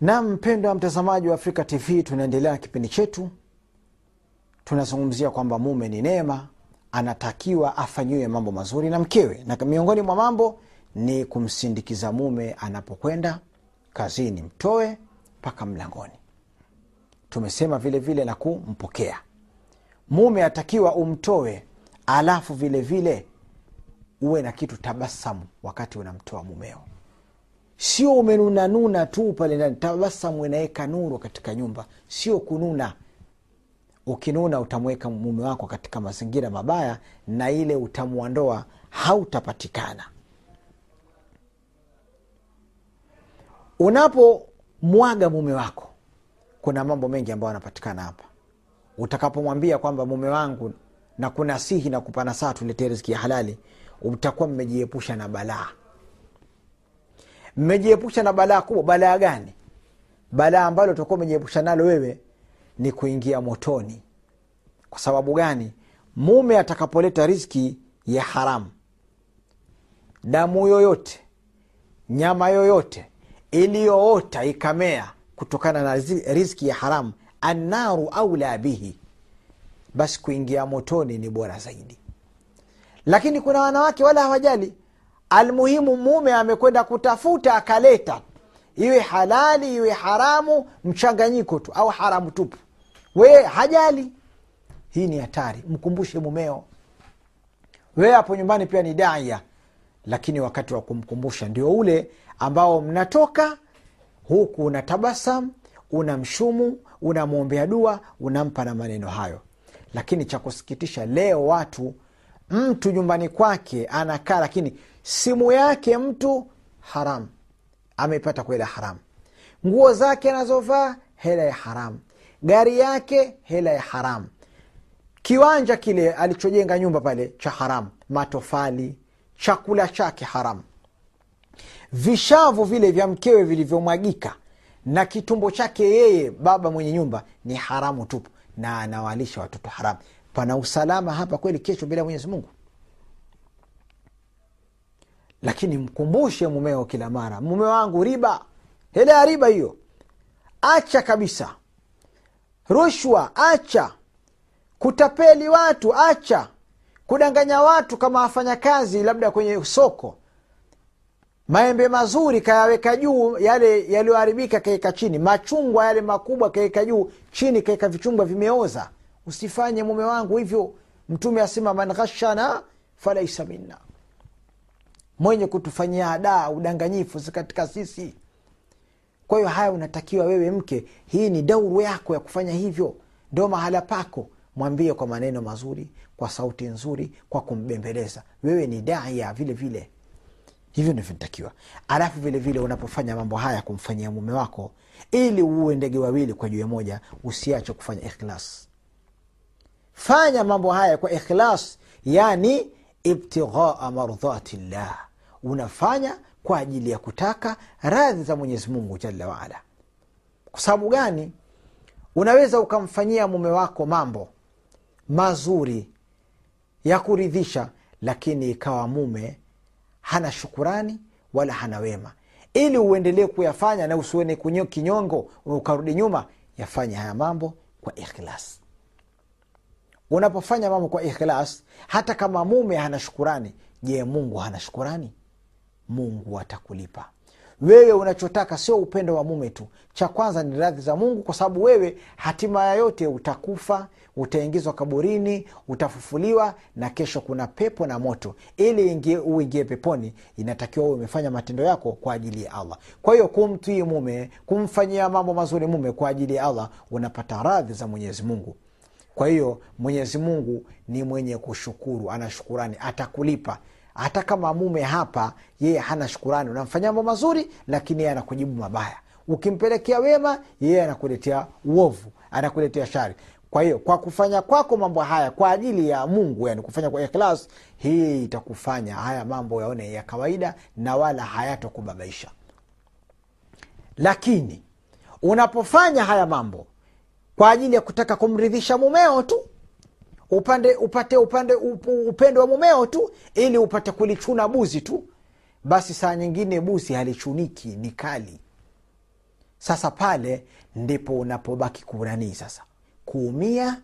na mpendo wa mtazamaji wa afrika tv tunaendelea na kipindi chetu. Tunazungumzia kwamba mume ni neema anatakiwa afanyiwe mambo mazuri na mkewe. Na miongoni mwa mambo ni kumsindikiza mume anapokwenda kazini mtoe mpaka mlangoni. Tumesema vile vile na kumpokea. Mume atakiwa umtoe alafu vile vile uwe na kitu tabasamu wakati unamtoa mumeo sio umenunanuna tu pale ndani. Tabasamu inaweka nuru katika nyumba. Sio kununa. Ukinuna utamweka mume wako katika mazingira mabaya na ile utamu wa hautapatikana. Unapomwaga mume wako kuna mambo mengi ambayo yanapatikana hapa. Utakapomwambia kwamba mume wangu na kunasihi na kupana saa tuletee riziki ya halali utakuwa mmejiepusha na balaa mmejiepusha na balaa kubwa. Balaa gani? Balaa ambalo utakuwa umejiepusha nalo wewe ni kuingia motoni. Kwa sababu gani? Mume atakapoleta riziki ya haramu damu yoyote nyama yoyote iliyoota ikamea kutokana na riziki ya haramu annaru aula bihi basi kuingia motoni ni bora zaidi. Lakini kuna wanawake wala hawajali almuhimu mume amekwenda kutafuta akaleta. Iwe halali iwe haramu mchanganyiko tu au haramu tupu. Wee hajali. Hii ni hatari. Mkumbushe mumeo. Wewe hapo nyumbani pia ni daia lakini wakati wa kumkumbusha ndio ule ambao mnatoka huku una tabasam unamshumu unamwombea dua unampa na maneno hayo. Lakini cha kusikitisha leo watu mtu nyumbani kwake anakaa lakini simu yake mtu haram. Amepata kuela haramu nguo zake anazovaa hela ya haramu gari yake hela ya haramu kiwanja kile alichojenga nyumba pale cha haramu matofali chakula chake haramu vishavu vile vya mkewe vilivyomwagika na kitumbo chake yeye baba mwenye nyumba ni haramu tupu na anawalisha watoto haramu pana usalama hapa kweli kesho mbele ya mwenyezi mungu? Lakini mkumbushe mumeo kila mara mume wangu riba. Hela ya riba hiyo. Acha kabisa. Rushwa acha. Kutapeli watu acha. Kudanganya watu kama wafanyakazi labda kwenye soko. Maembe mazuri kayaweka juu yale yaliyoharibika kaeka chini. Machungwa yale makubwa kaeka juu chini kaeka vichungwa vimeoza usifanye mume wangu hivyo. Mtume asema man ghashana falaisa minna. Mwenye kutufanyia adaa udanganyifu katika sisi. Kwa hiyo haya unatakiwa wewe mke hii ni dauru yako ya kufanya hivyo. Ndo mahala pako. Mwambie kwa maneno mazuri kwa sauti nzuri kwa kumbembeleza. Wewe ni daia vile vile. Hivyo ndivyo alafu vile vile unapofanya mambo haya kumfanyia mume wako ili uwe ndege wawili kwa juu moja usiache kufanya ikhlas fanya mambo haya kwa ikhlas yani ibtighaa mardhati llah. Unafanya kwa ajili ya kutaka radhi za mwenyezi mungu jalla waala kwa sababu gani? Unaweza ukamfanyia mume wako mambo mazuri ya kuridhisha lakini ikawa mume hana shukurani wala hana wema. Ili uendelee kuyafanya na usione kinyongo ukarudi nyuma yafanye haya mambo kwa ikhlas unapofanya mambo kwa ikhlas hata kama mume hana shukurani je mungu hana shukurani? Mungu atakulipa. Wewe unachotaka sio upendo wa mume tu. Cha kwanza ni radhi za mungu kwa sababu wewe hatima yayote utakufa utaingizwa kaburini utafufuliwa na kesho kuna pepo na moto. Ili uingie peponi inatakiwa uwe umefanya matendo yako kwa ajili ya allah. Kwa hiyo kumtii mume kumfanyia mambo mazuri mume kwa ajili ya allah unapata radhi za mwenyezi mungu kwa hiyo mwenyezi mungu ni mwenye kushukuru ana shukurani atakulipa. Hata kama mume hapa yeye hana shukurani. Unamfanyia mambo mazuri lakini yeye anakujibu mabaya. Ukimpelekea wema yeye anakuletea uovu anakuletea shari. Kwa hiyo kwa kufanya kwako mambo haya kwa ajili ya mungu yani kufanya kwa ikhlas hii itakufanya haya mambo yaone ya kawaida na wala hayatokubabaisha lakini unapofanya haya mambo kwa ajili ya kutaka kumridhisha mumeo tu. Upande upate upande upendo wa mumeo tu ili upate kulichuna buzi tu. Basi saa nyingine buzi halichuniki ni kali. Sasa pale ndipo unapobaki kunanii sasa. Kuumia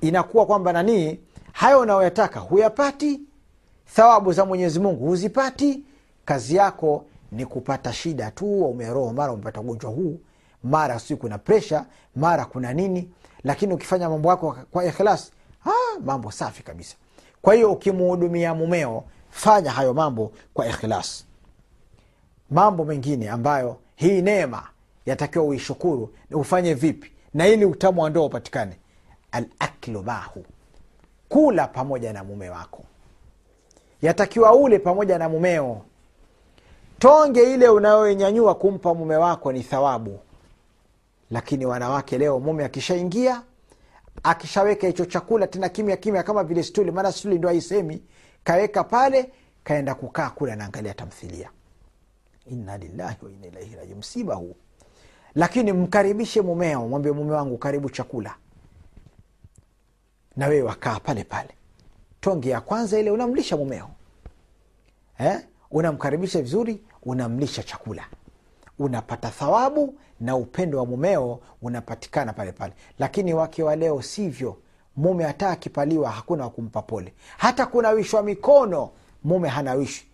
inakuwa kwamba nanii hayo unayoyataka huyapati thawabu za mwenyezi mungu huzipati kazi yako ni kupata shida tu umeroho mara umepata ugonjwa huu mara si kuna presha mara kuna nini lakini ukifanya mambo yako kwa ikhlas ah, mambo safi kabisa. Kwa hiyo ukimuhudumia mumeo fanya hayo mambo kwa ikhlas. Mambo mengine ambayo hii neema yatakiwa uishukuru ufanye vipi? Na ili utamu wa ndoa upatikane alaklu mahu. Kula pamoja na mume wako. Yatakiwa ule pamoja na mumeo. Tonge ile unayoinyanyua kumpa mume wako ni thawabu lakini wanawake leo mume akishaingia akishaweka hicho chakula tena kimya kimya kama vile stuli maana stuli ndo aisemi kaweka pale kaenda kukaa kule anaangalia tamthilia. Inna lillahi wa ilaihi raji msiba huu. Lakini mkaribishe mumeo mwambie mume wangu karibu chakula. Na wewe wakaa pale pale. Tonge ya kwanza ile unamlisha mumeo. Eh? unamkaribisha vizuri unamlisha chakula unapata thawabu na upendo wa mumeo unapatikana pale pale. Lakini wake wa leo sivyo mume hata akipaliwa hakuna wakumpa pole. Hata kunawishwa mikono mume hanawishwi.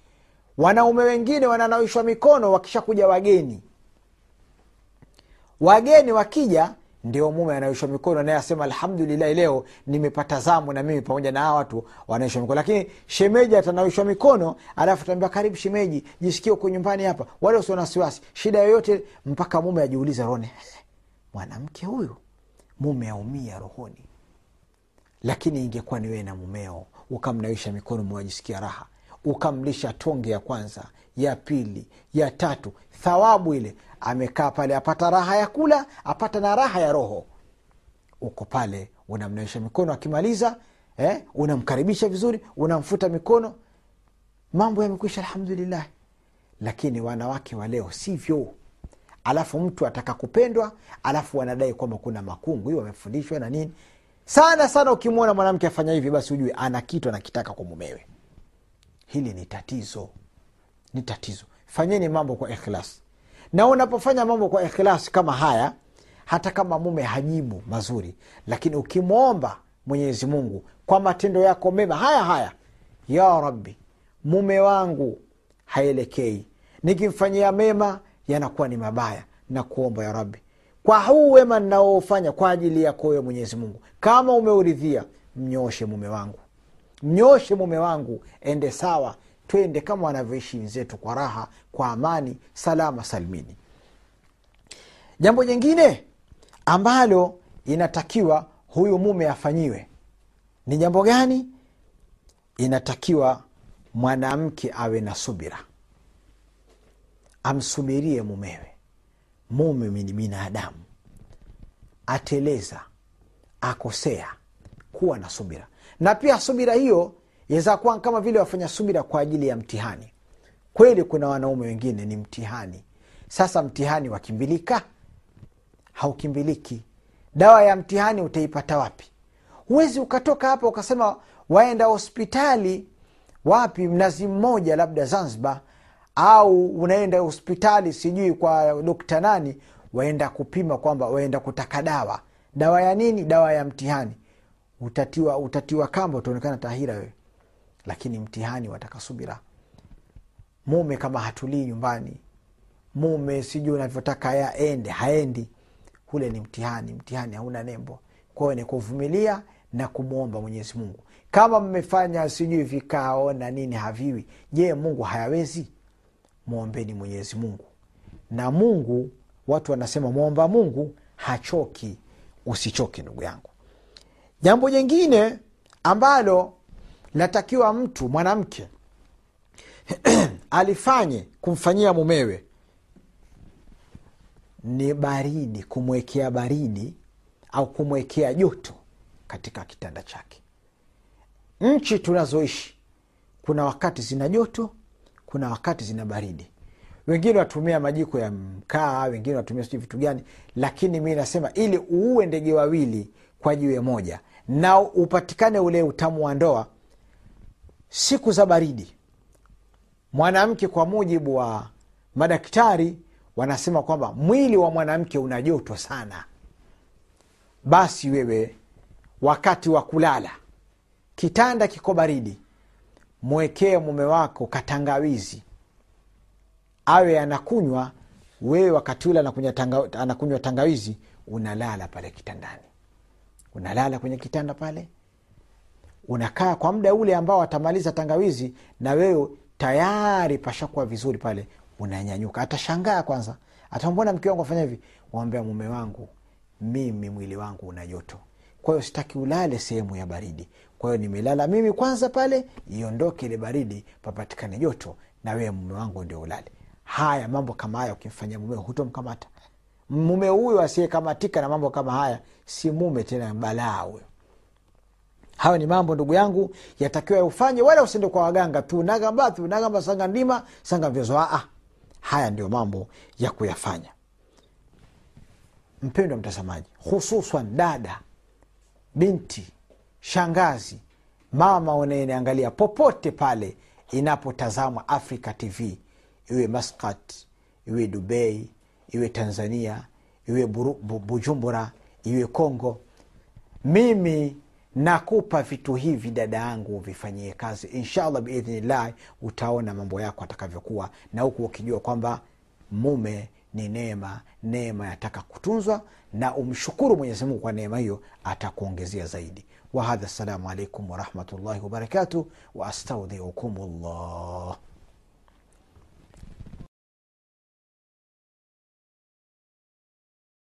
Wanaume wengine wananawishwa mikono wakishakuja wageni. Wageni wakija ndio mume anawishwa mikono naye asema alhamdulillahi leo nimepata zamu na mimi pamoja na hawa watu wanawishwa mikono. Lakini shemeji atanaishwa mikono alafu taambia karibu shemeji jisikie uko nyumbani hapa wale usio wasiwasi. Shida yoyote mpaka mume ajiulize rone mwanamke huyu mume aumia rohoni. Lakini ingekuwa ni na mumeo ukamnawisha mikono mwajisikia raha ukamlisha tonge ya kwanza ya pili ya tatu thawabu ile amekaa pale apata raha ya kula apata na raha ya roho. Uko pale unamnaisha mikono akimaliza eh, unamkaribisha vizuri unamfuta mikono. Mambo yamekwisha alhamdulillah. Lakini wanawake wa leo sivyo. Alafu mtu ataka kupendwa alafu wanadai kwamba kuna makungu hiyo wamefundishwa na nini. Sana sana ukimwona mwanamke afanya hivi basi ujue ana kitu anakitaka kwa mumewe. Hili ni tatizo. Ni tatizo. Fanyeni mambo kwa ikhlas na unapofanya mambo kwa ikhilasi kama haya hata kama mume hajibu mazuri lakini ukimwomba mwenyezi mungu kwa matendo yako mema haya haya ya rabbi mume wangu haelekei. Nikimfanyia mema yanakuwa ni mabaya. Na kuomba ya rabbi. Kwa huu wema ninaofanya kwa ajili yako wewe mwenyezi mungu kama umeuridhia mnyoshe mume wangu. Mnyoshe mume wangu ende sawa twende kama wanavyoishi wenzetu kwa raha kwa amani salama salimini. Jambo jingine ambalo inatakiwa huyu mume afanyiwe ni jambo gani? Inatakiwa mwanamke awe na subira. Amsubirie mumewe. Mume ni binadamu. Ateleza akosea kuwa na subira. Na pia subira hiyo yaweza kuwa kama vile wafanya subira kwa ajili ya mtihani. Kweli kuna wanaume wengine ni mtihani. Sasa mtihani wakimbilika? Haukimbiliki. Dawa ya mtihani utaipata wapi? Huwezi ukatoka hapa ukasema waenda hospitali wapi mnazi mmoja labda zanzibar au unaenda hospitali sijui kwa dokta nani waenda kupima kwamba waenda kutaka dawa. Dawa ya nini? Dawa ya mtihani. Utatiwa utatiwa kamba utaonekana tahira wewe lakini mtihani wataka subira mume kama hatulii nyumbani mume sijui unavyotaka yaende haendi. Kule ni mtihani mtihani hauna nembo. Kwao ni kuvumilia na kumwomba mwenyezi mungu. Kama mmefanya sijui vikao na nini haviwi je mungu hayawezi? Mwombeni mwenyezi mungu. Na mungu watu wanasema mwomba mungu hachoki. Usichoke ndugu yangu. Jambo jingine ambalo natakiwa mtu mwanamke alifanye kumfanyia mumewe ni baridi kumwekea baridi au kumwekea joto katika kitanda chake. Nchi tunazoishi kuna wakati zina joto kuna wakati zina baridi. Wengine watumia majiko ya mkaa wengine watumia sijui vitu gani lakini mi nasema ili uue ndege wawili kwa jiwe moja na upatikane ule utamu wa ndoa siku za baridi. Mwanamke kwa mujibu wa madaktari wanasema kwamba mwili wa mwanamke una joto sana. Basi wewe wakati wa kulala kitanda kiko baridi mwekee mume wako katangawizi. Awe anakunywa wewe wakati ule anakunywa, anakunywa tangawizi unalala pale kitandani. Unalala kwenye kitanda pale unakaa kwa muda ule ambao atamaliza tangawizi na wewe tayari pashakuwa vizuri pale unanyanyuka. Atashangaa kwanza. Atambona mke wangu afanya hivi? Wambea mume wangu mimi mwili wangu una joto. Kwa sitaki ulale sehemu ya baridi. Kwa hiyo nimelala mimi kwanza pale iondoke ile baridi papatikane joto na wewe mume wangu ndio ulale. Haya mambo kama haya ukimfanyia mumeo hutomkamata. Mume huyo asiyekamatika na mambo kama haya si mume tena balaa huyo hayo ni mambo ndugu yangu yatakiwa ufanye. Wala usiende kwa waganga tu. Nagamba tu nagamba sanga ndima sanga vyozo. Ah haya ndio mambo ya kuyafanya. Mpendwa mtazamaji hususan dada binti shangazi mama unayeniangalia popote pale inapotazamwa africa tv iwe maskat iwe dubai iwe tanzania iwe bujumbura iwe congo mimi nakupa vitu hivi dada yangu vifanyie kazi. Inshallah biidhnillah utaona mambo yako atakavyokuwa. Na huku ukijua kwamba mume ni neema neema yataka kutunzwa na umshukuru mwenyezi mungu kwa neema hiyo atakuongezea zaidi. Wahadha assalamu alaikum warahmatullahi wabarakatuh waastaudhiukum llah